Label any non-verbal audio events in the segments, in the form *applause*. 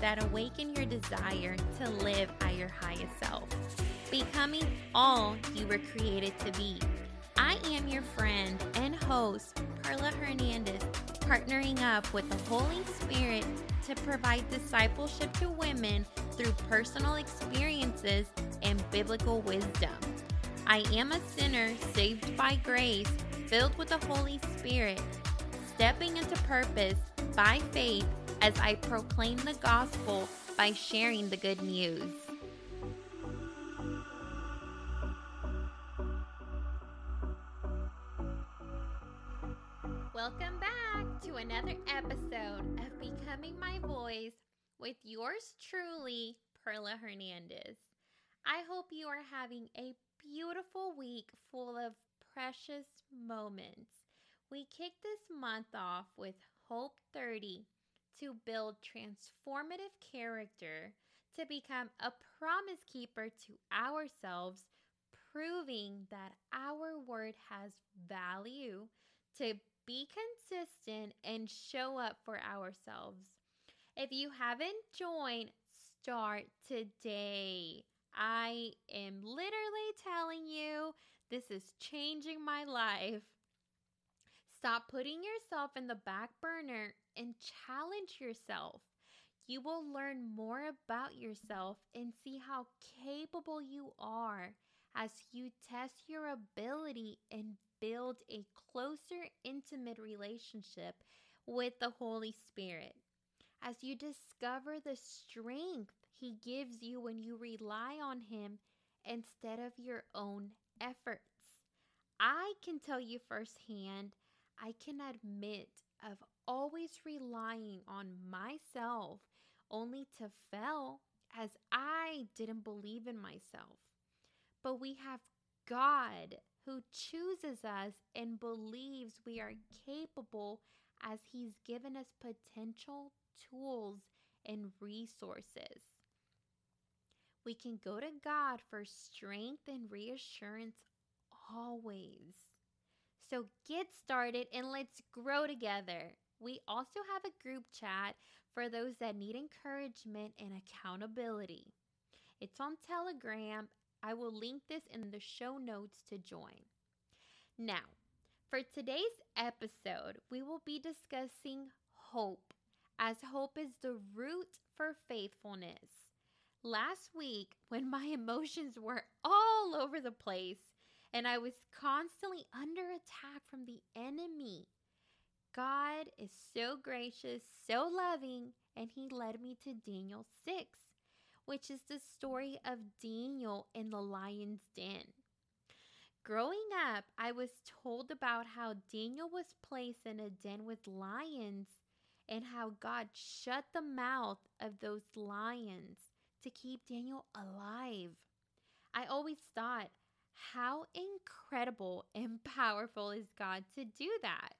that awaken your desire to live at your highest self, becoming all you were created to be. I am your friend and host, Perla Hernandez, partnering up with the Holy Spirit to provide discipleship to women through personal experiences and biblical wisdom. I am a sinner saved by grace, filled with the Holy Spirit, stepping into purpose by faith as I proclaim the gospel by sharing the good news. Welcome back to another episode of Becoming My Voice with yours truly, Perla Hernandez. I hope you are having a beautiful week full of precious moments. We kick this month off with Hope 30 to build transformative character to become a promise keeper to ourselves, proving that our word has value to be consistent and show up for ourselves. If you haven't joined, start today. I am literally telling you, this is changing my life. Stop putting yourself in the back burner and challenge yourself. You will learn more about yourself and see how capable you are as you test your ability and build a closer, intimate relationship with the Holy Spirit. As you discover the strength he gives you when you rely on Him instead of your own efforts. I can tell you firsthand, I can admit of always relying on myself only to fail as I didn't believe in myself. But we have God who chooses us and believes we are capable as He's given us potential tools and resources. We can go to God for strength and reassurance always. So get started and let's grow together. We also have a group chat for those that need encouragement and accountability. It's on Telegram. I will link this in the show notes to join. Now, for today's episode, we will be discussing hope, as hope is the root for faithfulness. Last week, when my *laughs* emotions were all over the place and I was constantly under attack from the enemy, God is so gracious, so loving, and He led me to Daniel 6, which is the story of Daniel in the lion's den. Growing up, I was told about how Daniel was placed in a den with lions and how God shut the mouth of those lions to keep Daniel alive. I always thought, how incredible and powerful is God to do that?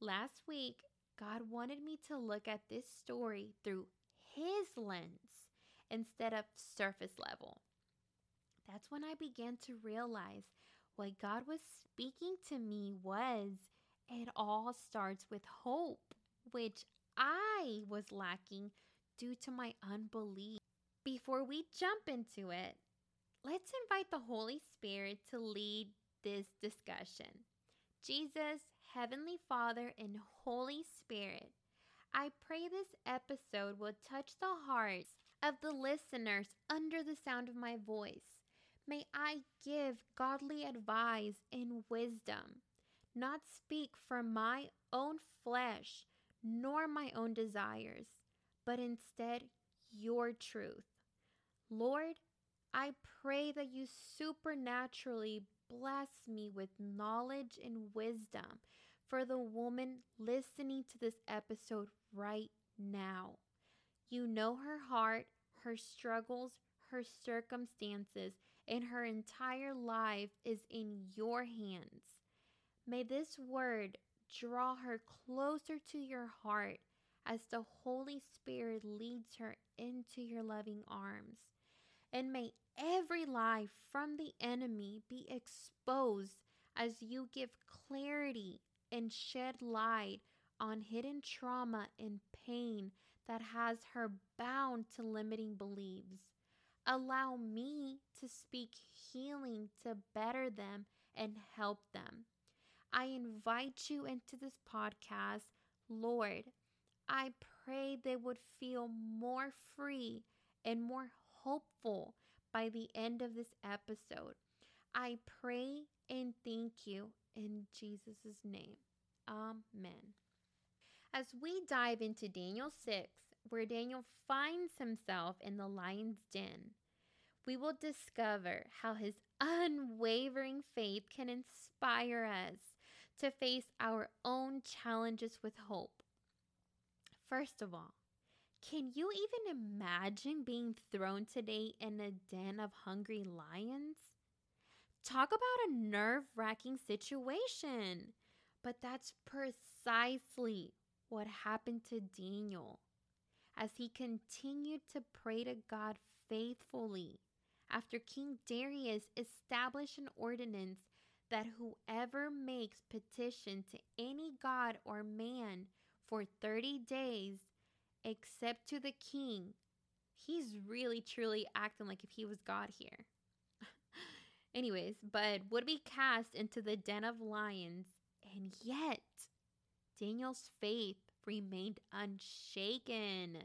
Last week, God wanted me to look at this story through His lens instead of surface level. That's when I began to realize what God was speaking to me was it all starts with hope, which I was lacking due to my unbelief. Before we jump into it, let's invite the Holy Spirit to lead this discussion. Jesus, Heavenly Father, and Holy Spirit, I pray this episode will touch the hearts of the listeners under the sound of my voice. May I give godly advice and wisdom, not speak from my own flesh nor my own desires, but instead your truth. Lord, I pray that you supernaturally bless me with knowledge and wisdom for the woman listening to this episode right now. You know her heart, her struggles, her circumstances, and her entire life is in your hands. May this word draw her closer to your heart as the Holy Spirit leads her into your loving arms. And may every lie from the enemy be exposed as you give clarity and shed light on hidden trauma and pain that has her bound to limiting beliefs. Allow me to speak healing to better them and help them. I invite you into this podcast, Lord. I pray they would feel more free and more hopeful by the end of this episode. I pray and thank you in Jesus' name. Amen. As we dive into Daniel 6, where Daniel finds himself in the lion's den, we will discover how his unwavering faith can inspire us to face our own challenges with hope. First of all, can you even imagine being thrown today in a den of hungry lions? Talk about a nerve wracking situation. But that's precisely what happened to Daniel as he continued to pray to God faithfully after King Darius established an ordinance that whoever makes petition to any god or man for 30 days except to the king, he's really truly acting like if he was God here. Anyways, but would be cast into the den of lions, and yet Daniel's faith remained unshaken.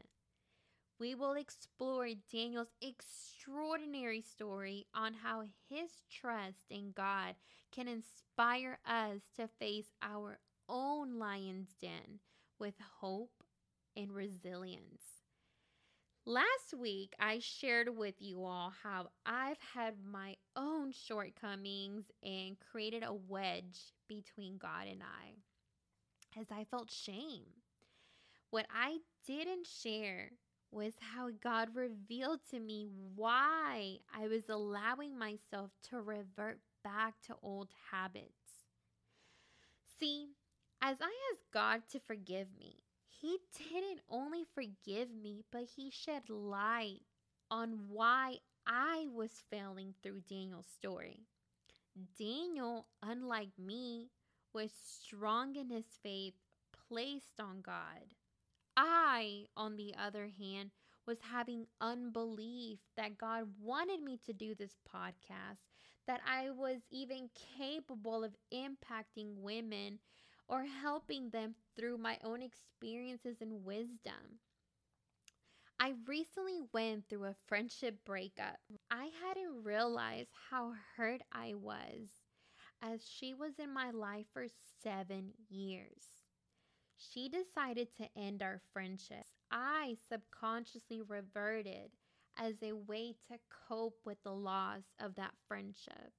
We will explore Daniel's extraordinary story on how his trust in God can inspire us to face our own lion's den with hope and resilience. Last week, I shared with you all how I've had my own shortcomings and created a wedge between God and I as I felt shame. What I didn't share was how God revealed to me why I was allowing myself to revert back to old habits. See, as I asked God to forgive me, He didn't only forgive me, but He shed light on why I was failing through Daniel's story. Daniel, unlike me, was strong in his faith placed on God. I, on the other hand, was having unbelief that God wanted me to do this podcast, that I was even capable of impacting women or helping them through my own experiences and wisdom. I recently went through a friendship breakup. I hadn't realized how hurt I was as she was in my life for seven years she decided to end our friendship. I subconsciously reverted as a way to cope with the loss of that friendship.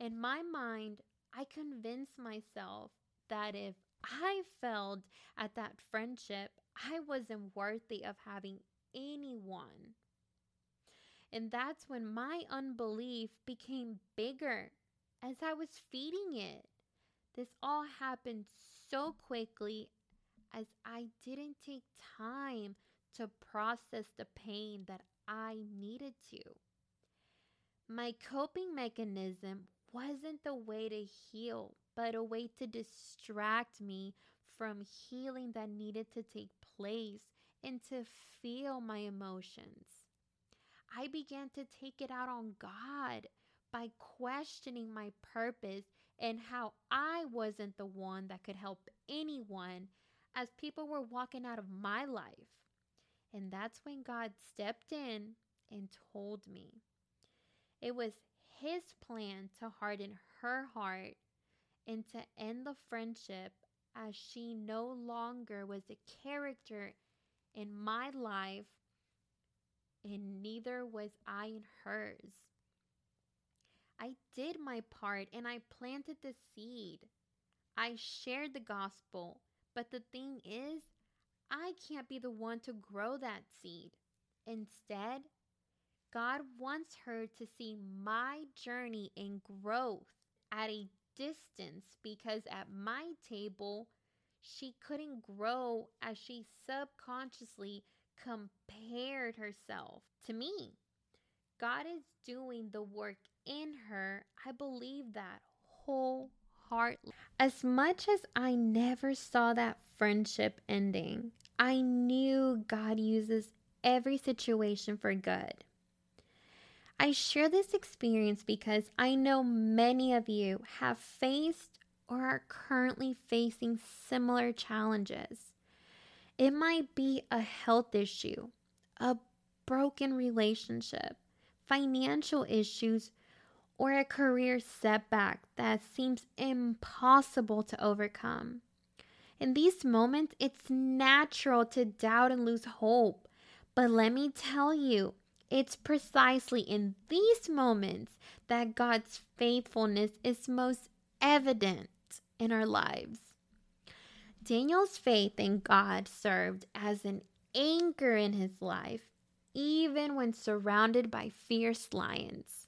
In my mind, I convinced myself that if I failed at that friendship, I wasn't worthy of having anyone. And that's when my unbelief became bigger as I was feeding it. This all happened so quickly as I didn't take time to process the pain that I needed to. My coping mechanism wasn't the way to heal, but a way to distract me from healing that needed to take place and to feel my emotions. I began to take it out on God by questioning my purpose and how I wasn't the one that could help anyone as people were walking out of my life. And that's when God stepped in and told me. It was His plan to harden her heart and to end the friendship as she no longer was a character in my life and neither was I in hers. I did my part and I planted the seed. I shared the gospel but the thing is, I can't be the one to grow that seed. Instead, God wants her to see my journey in growth at a distance because at my table, she couldn't grow as she subconsciously compared herself to me. God is doing the work in her. I believe that wholeheartedly heart. As much as I never saw that friendship ending, I knew God uses every situation for good. I share this experience because I know many of you have faced or are currently facing similar challenges. It might be a health issue, a broken relationship, financial issues, or a career setback that seems impossible to overcome. In these moments, it's natural to doubt and lose hope. But let me tell you, it's precisely in these moments that God's faithfulness is most evident in our lives. Daniel's faith in God served as an anchor in his life, even when surrounded by fierce lions.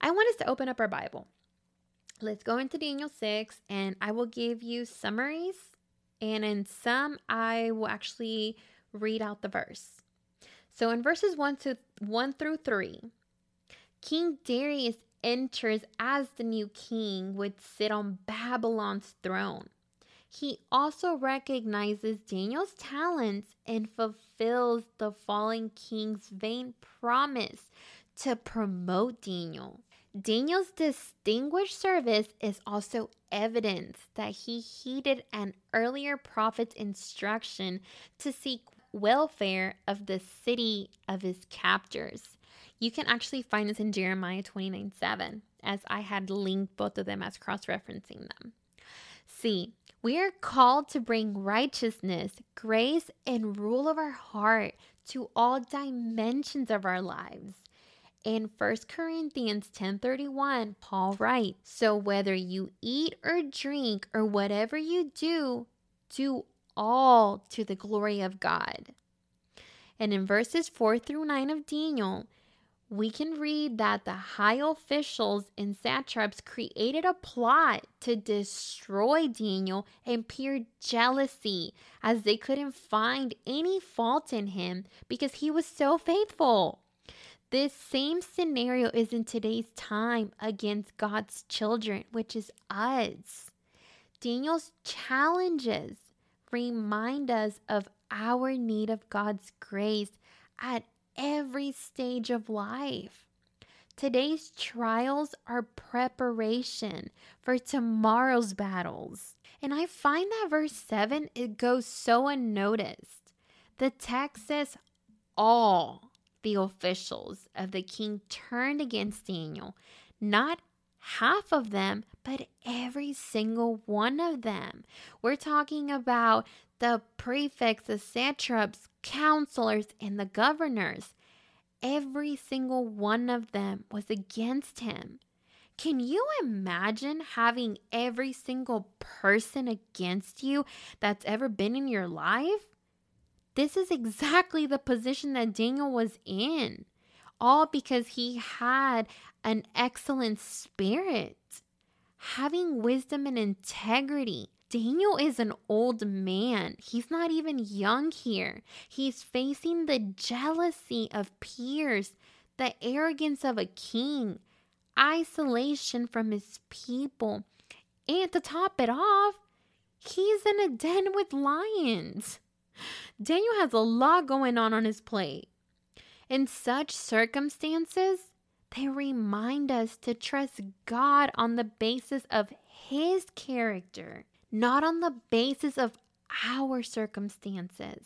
I want us to open up our Bible. Let's go into Daniel 6, and I will give you summaries, and in some, I will actually read out the verse. So in verses 1 to 1 through 3, King Darius enters as the new king would sit on Babylon's throne. He also recognizes Daniel's talents and fulfills the fallen king's vain promise to promote Daniel. Daniel's distinguished service is also evidence that he heeded an earlier prophet's instruction to seek welfare of the city of his captors. You can actually find this in Jeremiah 29 7, as I had linked both of them as cross referencing them. See, we are called to bring righteousness, grace, and rule of our heart to all dimensions of our lives. In 1 Corinthians 10:31, Paul writes, "So whether you eat or drink or whatever you do, do all to the glory of God." And in verses 4 through 9 of Daniel, we can read that the high officials and satraps created a plot to destroy Daniel and pure jealousy as they couldn't find any fault in him because he was so faithful. This same scenario is in today's time against God's children, which is us. Daniel's challenges remind us of our need of God's grace at every stage of life. Today's trials are preparation for tomorrow's battles. And I find that verse 7 it goes so unnoticed. The text says all the officials of the king turned against Daniel, not half of them, but every single one of them. We're talking about the prefects, the satraps, counselors, and the governors. Every single one of them was against him. Can you imagine having every single person against you that's ever been in your life? This is exactly the position that Daniel was in, all because he had an excellent spirit, having wisdom and integrity Daniel is an old man. He's not even young here. He's facing the jealousy of peers, the arrogance of a king, isolation from his people. And to top it off, he's in a den with lions. Daniel has a lot going on on his plate. In such circumstances, they remind us to trust God on the basis of his character not on the basis of our circumstances.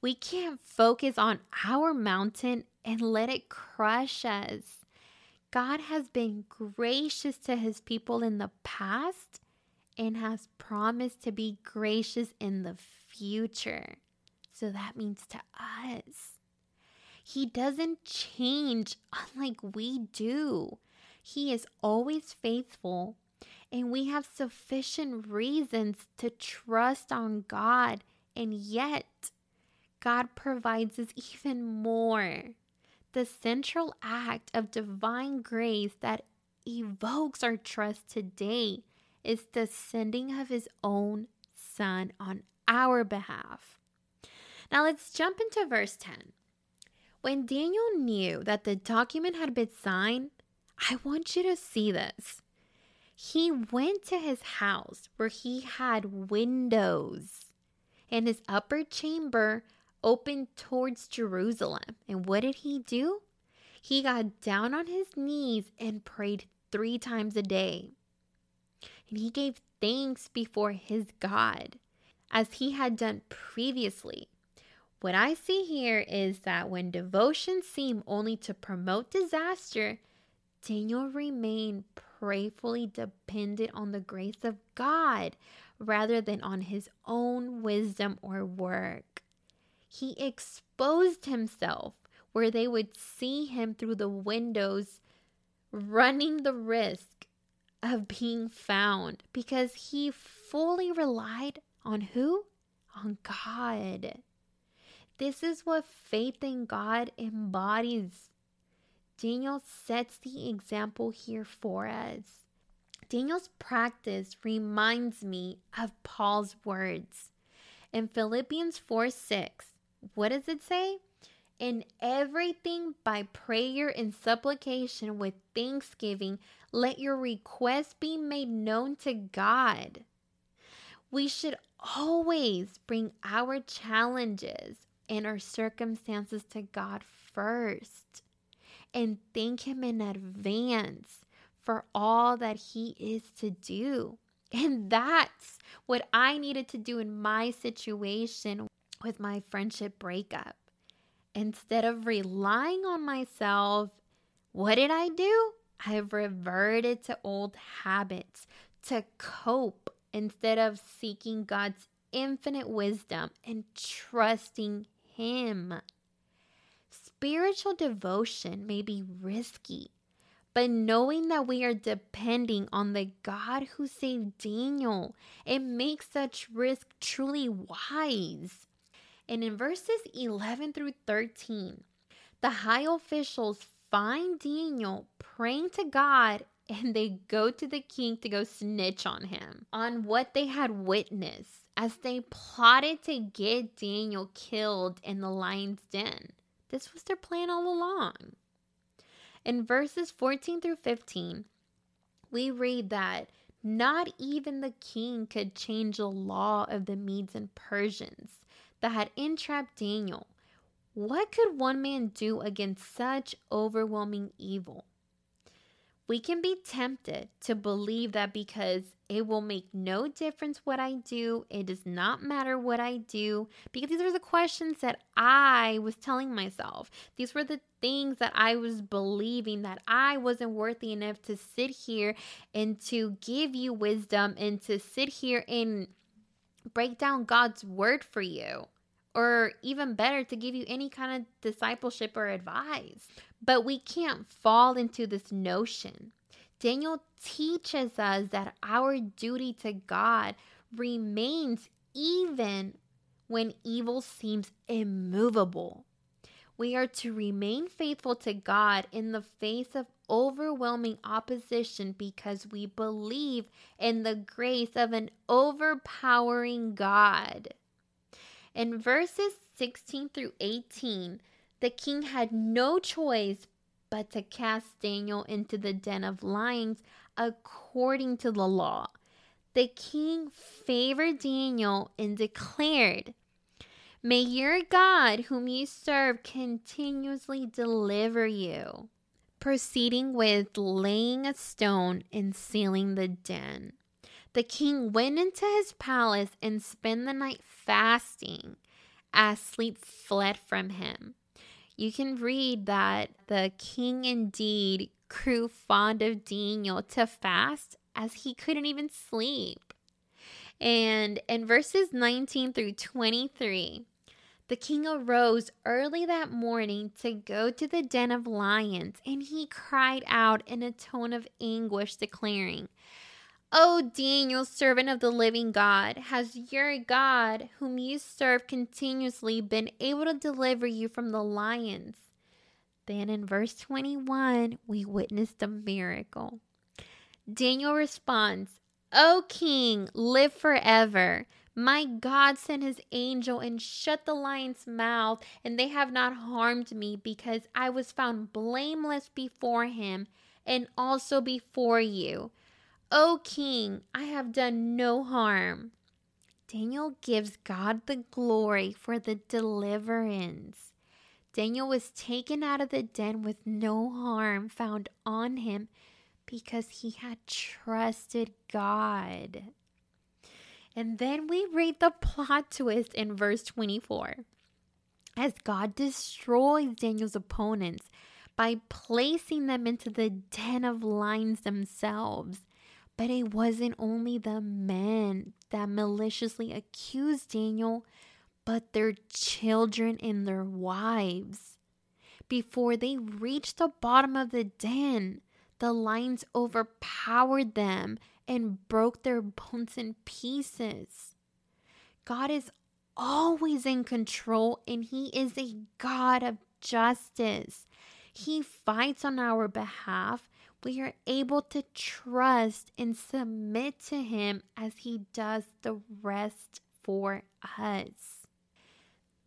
We can't focus on our mountain and let it crush us. God has been gracious to his people in the past and has promised to be gracious in the future. So that means to us. He doesn't change unlike we do. He is always faithful and we have sufficient reasons to trust on God, and yet God provides us even more. The central act of divine grace that evokes our trust today is the sending of His own Son on our behalf. Now let's jump into verse 10. When Daniel knew that the document had been signed, I want you to see this. he went to his house where he had windows, and his upper chamber opened towards Jerusalem. And what did he do? He got down on his knees and prayed three times a day. And he gave thanks before his God, as he had done previously. What I see here is that when devotions seem only to promote disaster, Daniel remained prayerfully dependent on the grace of God rather than on his own wisdom or work. He exposed himself where they would see him through the windows, running the risk of being found because he fully relied on who? On God. This is what faith in God embodies. Daniel sets the example here for us. Daniel's practice reminds me of Paul's words. In Philippians 4 6, what does it say? In everything by prayer and supplication with thanksgiving, let your requests be made known to God. We should always bring our challenges and our circumstances to God first and thank Him in advance for all that He is to do. And that's what I needed to do in my situation with my friendship breakup. Instead of relying on myself, what did I do? I reverted to old habits to cope instead of seeking God's infinite wisdom and trusting Him. Spiritual devotion may be risky, but knowing that we are depending on the God who saved Daniel, it makes such risk truly wise. And in verses 11 through 13, the high officials find Daniel praying to God and they go to the king to go snitch on him on what they had witnessed as they plotted to get Daniel killed in the lion's den. This was their plan all along. In verses 14 through 15, we read that not even the king could change the law of the Medes and Persians that had entrapped Daniel. What could one man do against such overwhelming evil? We can be tempted to believe that because it will make no difference what I do, it does not matter what I do, because these are the questions that I was telling myself. These were the things that I was believing that I wasn't worthy enough to sit here and to give you wisdom and to sit here and break down God's word for you or even better, to give you any kind of discipleship or advice. But we can't fall into this notion. Daniel teaches us that our duty to God remains even when evil seems immovable. We are to remain faithful to God in the face of overwhelming opposition because we believe in the grace of an overpowering God. In verses 16 through 18, the king had no choice but to cast Daniel into the den of lions according to the law. The king favored Daniel and declared, May your God, whom you serve, continuously deliver you. Proceeding with laying a stone and sealing the den. The king went into his palace and spent the night fasting as sleep fled from him. You can read that the king indeed grew fond of Daniel to fast as he couldn't even sleep. And in verses 19 through 23, the king arose early that morning to go to the den of lions, and he cried out in a tone of anguish, declaring, O Daniel, servant of the living God, has your God, whom you serve continuously, been able to deliver you from the lions? Then in verse 21, we witness the miracle. Daniel responds, O king, live forever. My God sent his angel and shut the lion's mouth, and they have not harmed me because I was found blameless before him and also before you. O king, I have done no harm. Daniel gives God the glory for the deliverance. Daniel was taken out of the den with no harm found on him because he had trusted God. And then we read the plot twist in verse 24. As God destroys Daniel's opponents by placing them into the den of lions themselves. But it wasn't only the men that maliciously accused Daniel, but their children and their wives. Before they reached the bottom of the den, the lions overpowered them and broke their bones in pieces. God is always in control and He is a God of justice. He fights on our behalf we are able to trust and submit to Him as He does the rest for us.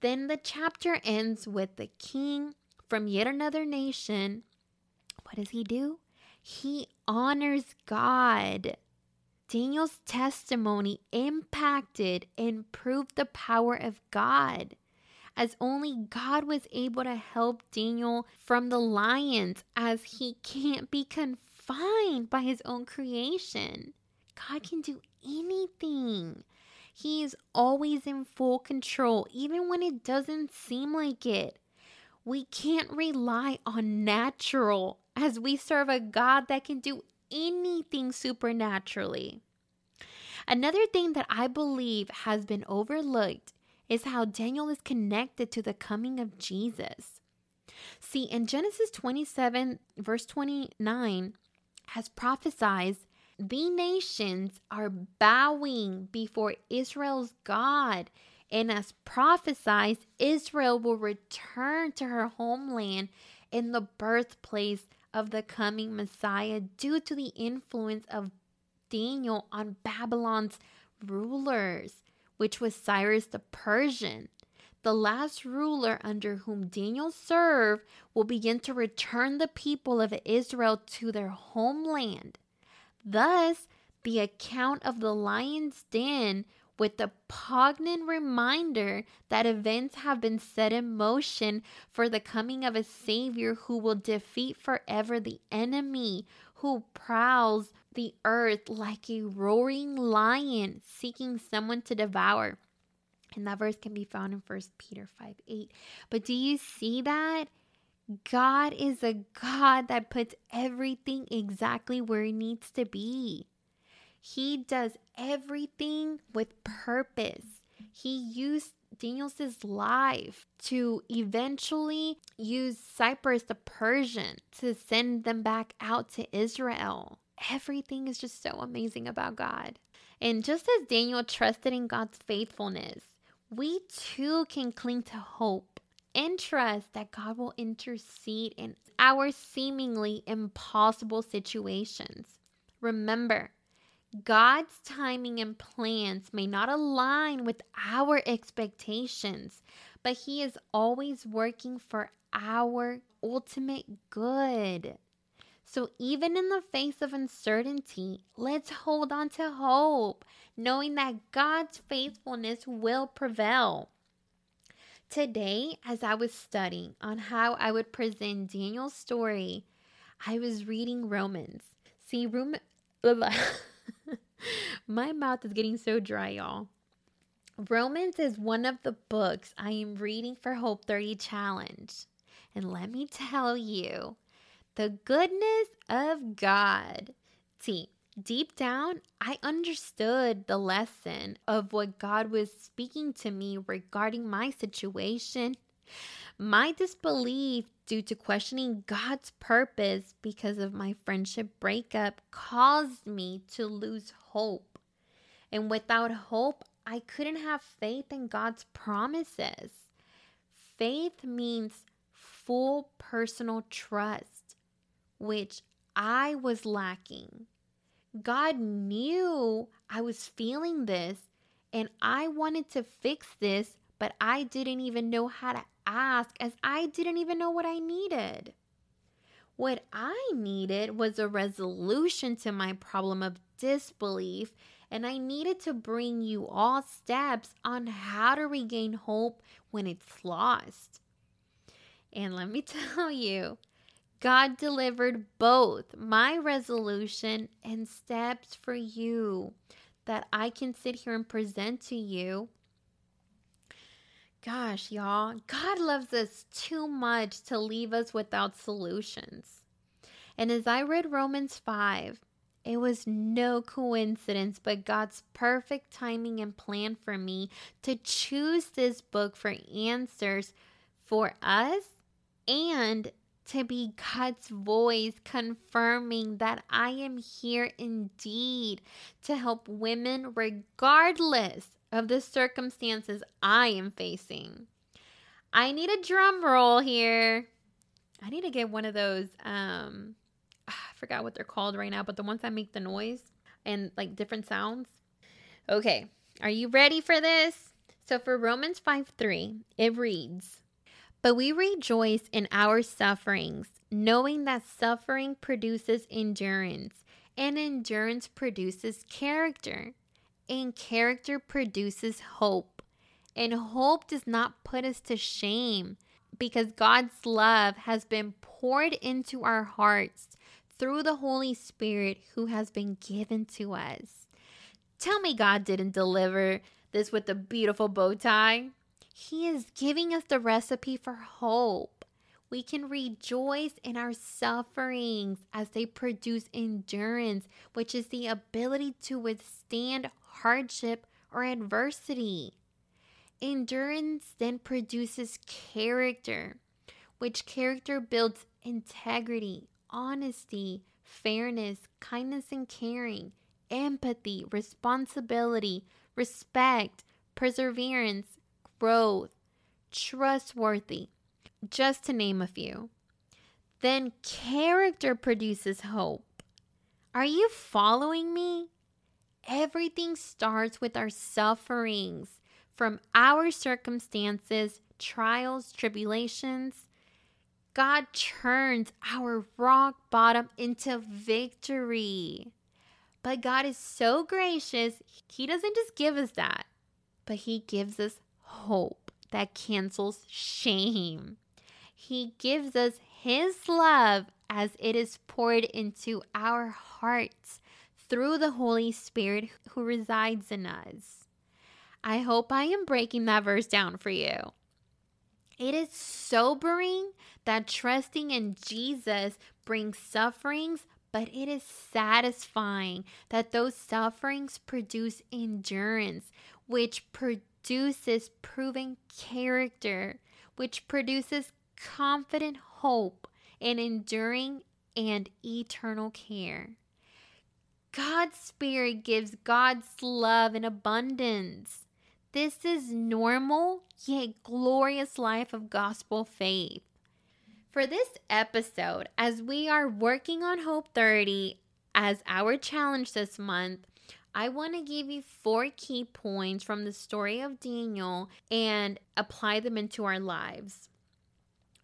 Then the chapter ends with the king from yet another nation. What does he do? He honors God. Daniel's testimony impacted and proved the power of God as only God was able to help Daniel from the lions, as he can't be confined by his own creation. God can do anything. He is always in full control, even when it doesn't seem like it. We can't rely on natural, as we serve a God that can do anything supernaturally. Another thing that I believe has been overlooked is how Daniel is connected to the coming of Jesus. See, in Genesis 27, verse 29, has prophesied, the nations are bowing before Israel's God. And as prophesied, Israel will return to her homeland in the birthplace of the coming Messiah due to the influence of Daniel on Babylon's rulers which was Cyrus the Persian. The last ruler under whom Daniel served will begin to return the people of Israel to their homeland. Thus, the account of the lion's den with the poignant reminder that events have been set in motion for the coming of a Savior who will defeat forever the enemy who prowls the earth like a roaring lion seeking someone to devour. And that verse can be found in 1 Peter 5 8. But do you see that? God is a God that puts everything exactly where it needs to be. He does everything with purpose. He used Daniel's life to eventually use Cyrus the Persian to send them back out to Israel. Everything is just so amazing about God. And just as Daniel trusted in God's faithfulness, we too can cling to hope and trust that God will intercede in our seemingly impossible situations. Remember, God's timing and plans may not align with our expectations, but He is always working for our ultimate good. So, even in the face of uncertainty, let's hold on to hope, knowing that God's faithfulness will prevail. Today, as I was studying on how I would present Daniel's story, I was reading Romans. See, Room. *laughs* My mouth is getting so dry, y'all. Romans is one of the books I am reading for Hope 30 Challenge. And let me tell you, the goodness of God. See, deep down, I understood the lesson of what God was speaking to me regarding my situation. My disbelief due to questioning God's purpose because of my friendship breakup caused me to lose hope. And without hope, I couldn't have faith in God's promises. Faith means full personal trust, which I was lacking. God knew I was feeling this and I wanted to fix this, but I didn't even know how to ask as I didn't even know what I needed. What I needed was a resolution to my problem of disbelief, and I needed to bring you all steps on how to regain hope when it's lost. And let me *laughs* tell you, God delivered both my resolution and steps for you that I can sit here and present to you. Gosh, y'all, God loves us too much to leave us without solutions. And as I read Romans 5, it was no coincidence, but God's perfect timing and plan for me to choose this book for answers for us and to be God's voice confirming that I am here indeed to help women regardless of the circumstances I am facing. I need a drum roll here. I need to get one of those um I forgot what they're called right now, but the ones that make the noise and like different sounds. Okay, are you ready for this? So for Romans 5 3, it reads, But we rejoice in our sufferings, knowing that suffering produces endurance, and endurance produces character, and character produces hope. And hope does not put us to shame because God's love has been poured into our hearts through the Holy Spirit who has been given to us. Tell me God didn't deliver this with a beautiful bow tie. He is giving us the recipe for hope. We can rejoice in our sufferings as they produce endurance, which is the ability to withstand hardship or adversity. Endurance then produces character, which character builds integrity, honesty, fairness, kindness and caring, empathy, responsibility, respect, perseverance, growth, trustworthy, just to name a few. Then character produces hope. Are you following me? Everything starts with our sufferings from our circumstances, trials, tribulations, God turns our rock bottom into victory. But God is so gracious, He doesn't just give us that, but He gives us hope that cancels shame. He gives us His love as it is poured into our hearts through the Holy Spirit who resides in us. I hope I am breaking that verse down for you. It is sobering that trusting in Jesus brings sufferings, but it is satisfying that those sufferings produce endurance, which produces proven character, which produces confident hope and enduring and eternal care. God's Spirit gives God's love in abundance. This is normal yet glorious life of gospel faith. For this episode, as we are working on Hope 30 as our challenge this month, I want to give you four key points from the story of Daniel and apply them into our lives.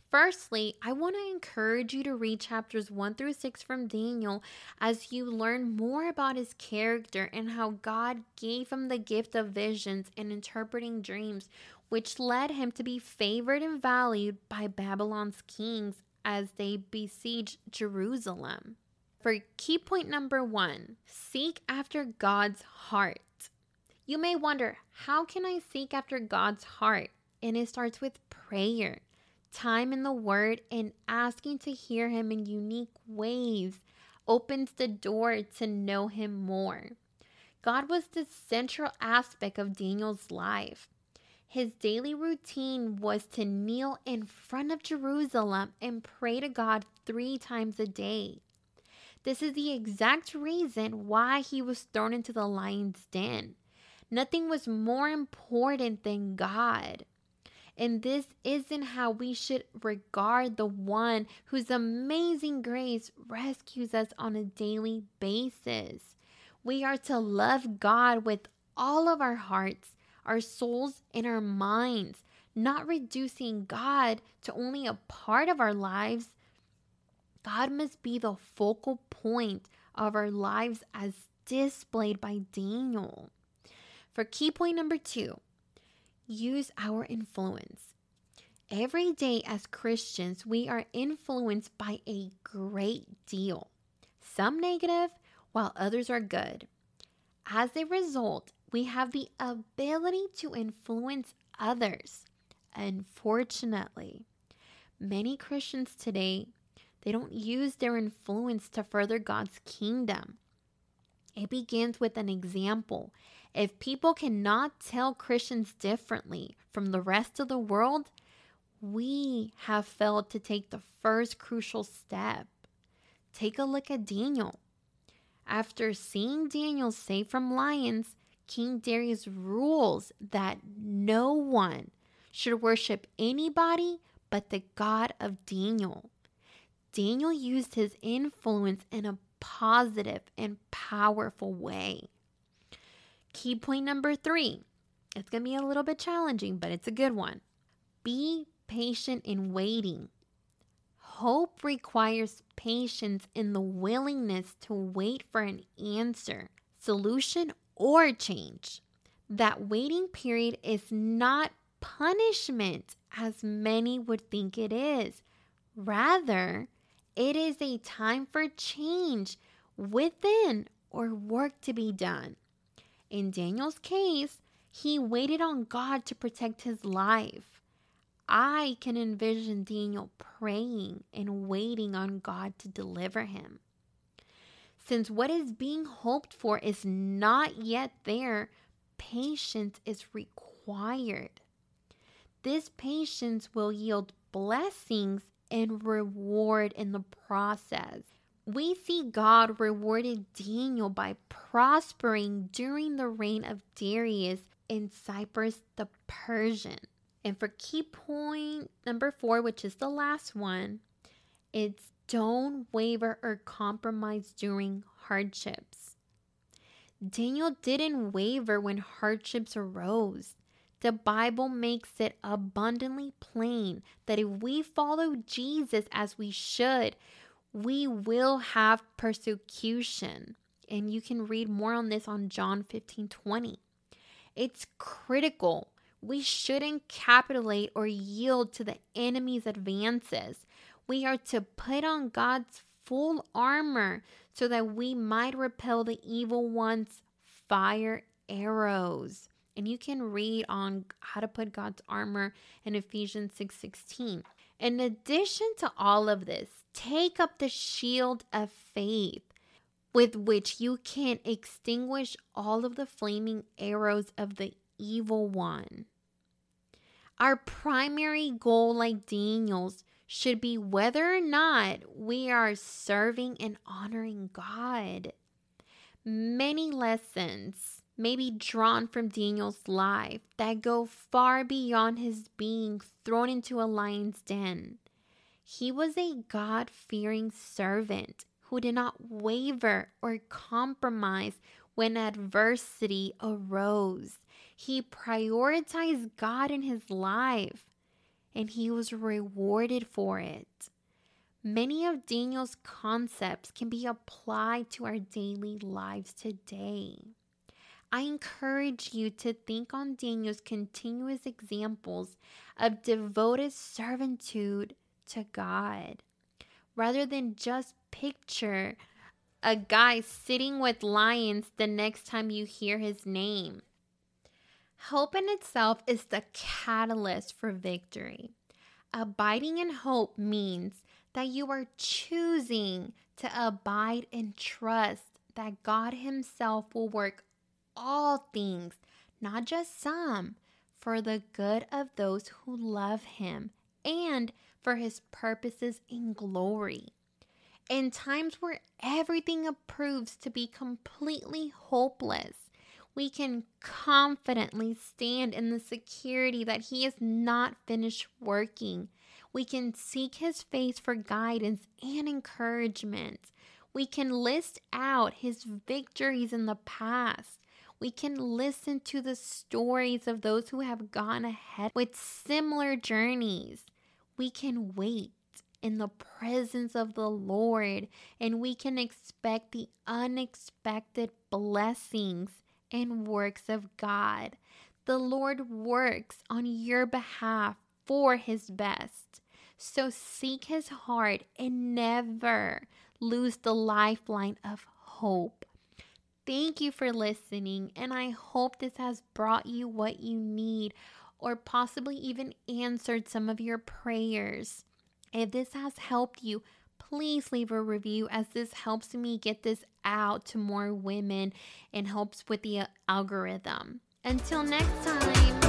Firstly, I want to encourage you to read chapters 1 through 6 from Daniel as you learn more about his character and how God gave him the gift of visions and interpreting dreams, which led him to be favored and valued by Babylon's kings as they besieged Jerusalem. For key point number one, seek after God's heart. You may wonder, how can I seek after God's heart? And it starts with prayer, time in the Word, and asking to hear Him in unique ways opens the door to know Him more. God was the central aspect of Daniel's life. His daily routine was to kneel in front of Jerusalem and pray to God three times a day. This is the exact reason why he was thrown into the lion's den. Nothing was more important than God. And this isn't how we should regard the one whose amazing grace rescues us on a daily basis. We are to love God with all of our hearts, our souls, and our minds, not reducing God to only a part of our lives. God must be the focal point of our lives as displayed by Daniel. For key point number two, use our influence. Every day as Christians, we are influenced by a great deal, some negative, while others are good. As a result, we have the ability to influence others. Unfortunately, many Christians today, they don't use their influence to further God's kingdom. It begins with an example. If people cannot tell Christians differently from the rest of the world, we have failed to take the first crucial step. Take a look at Daniel. After seeing Daniel saved from lions, King Darius rules that no one should worship anybody but the God of Daniel. Daniel used his influence in a positive and powerful way. Key point number three it's going to be a little bit challenging, but it's a good one. Be patient in waiting. Hope requires patience in the willingness to wait for an answer, solution, or change. That waiting period is not punishment as many would think it is. Rather, it is a time for change within or work to be done. In Daniel's case, he waited on God to protect his life. I can envision Daniel praying and waiting on God to deliver him. Since what is being hoped for is not yet there, patience is required. This patience will yield blessings and reward in the process. We see God rewarded Daniel by prospering during the reign of Darius in Cyrus the Persian. And for key point number four, which is the last one, it's don't waver or compromise during hardships. Daniel didn't waver when hardships arose. The Bible makes it abundantly plain that if we follow Jesus as we should, we will have persecution. And you can read more on this on John 15 20. It's critical we shouldn't capitulate or yield to the enemy's advances. We are to put on God's full armor so that we might repel the evil one's fire arrows. And you can read on how to put God's armor in Ephesians 6:16. in addition to all of this, take up the shield of faith with which you can extinguish all of the flaming arrows of the evil one. Our primary goal, like Daniel's, should be whether or not we are serving and honoring God. Many lessons may be drawn from Daniel's life that go far beyond his being thrown into a lion's den. He was a God fearing servant who did not waver or compromise when adversity arose. He prioritized God in his life and he was rewarded for it. Many of Daniel's concepts can be applied to our daily lives today. I encourage you to think on Daniel's continuous examples of devoted servitude to God rather than just picture a guy sitting with lions the next time you hear his name. Hope in itself is the catalyst for victory. Abiding in hope means that you are choosing to abide and trust that God Himself will work all things, not just some, for the good of those who love Him and for His purposes in glory. In times where everything approves to be completely hopeless, we can confidently stand in the security that He is not finished working. We can seek His face for guidance and encouragement. We can list out His victories in the past. We can listen to the stories of those who have gone ahead with similar journeys. We can wait in the presence of the Lord and we can expect the unexpected blessings and works of God. The Lord works on your behalf for his best. So seek his heart and never lose the lifeline of hope. Thank you for listening, and I hope this has brought you what you need or possibly even answered some of your prayers. If this has helped you, please leave a review as this helps me get this out to more women and helps with the uh, algorithm. Until next time.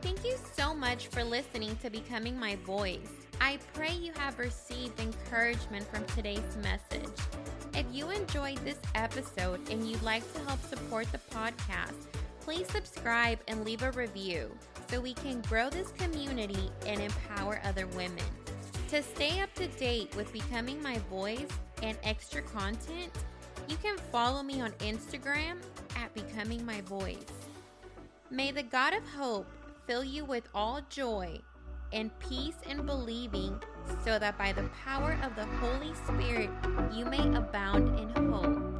Thank you so much for listening to Becoming My Voice. I pray you have received encouragement from today's message. If you enjoyed this episode and you'd like to help support the podcast, please subscribe and leave a review so we can grow this community and empower other women. To stay up to date with Becoming My Voice and extra content, you can follow me on Instagram at Becoming My Voice. May the God of hope fill you with all joy and peace in believing, so that by the power of the Holy Spirit you may abound in hope.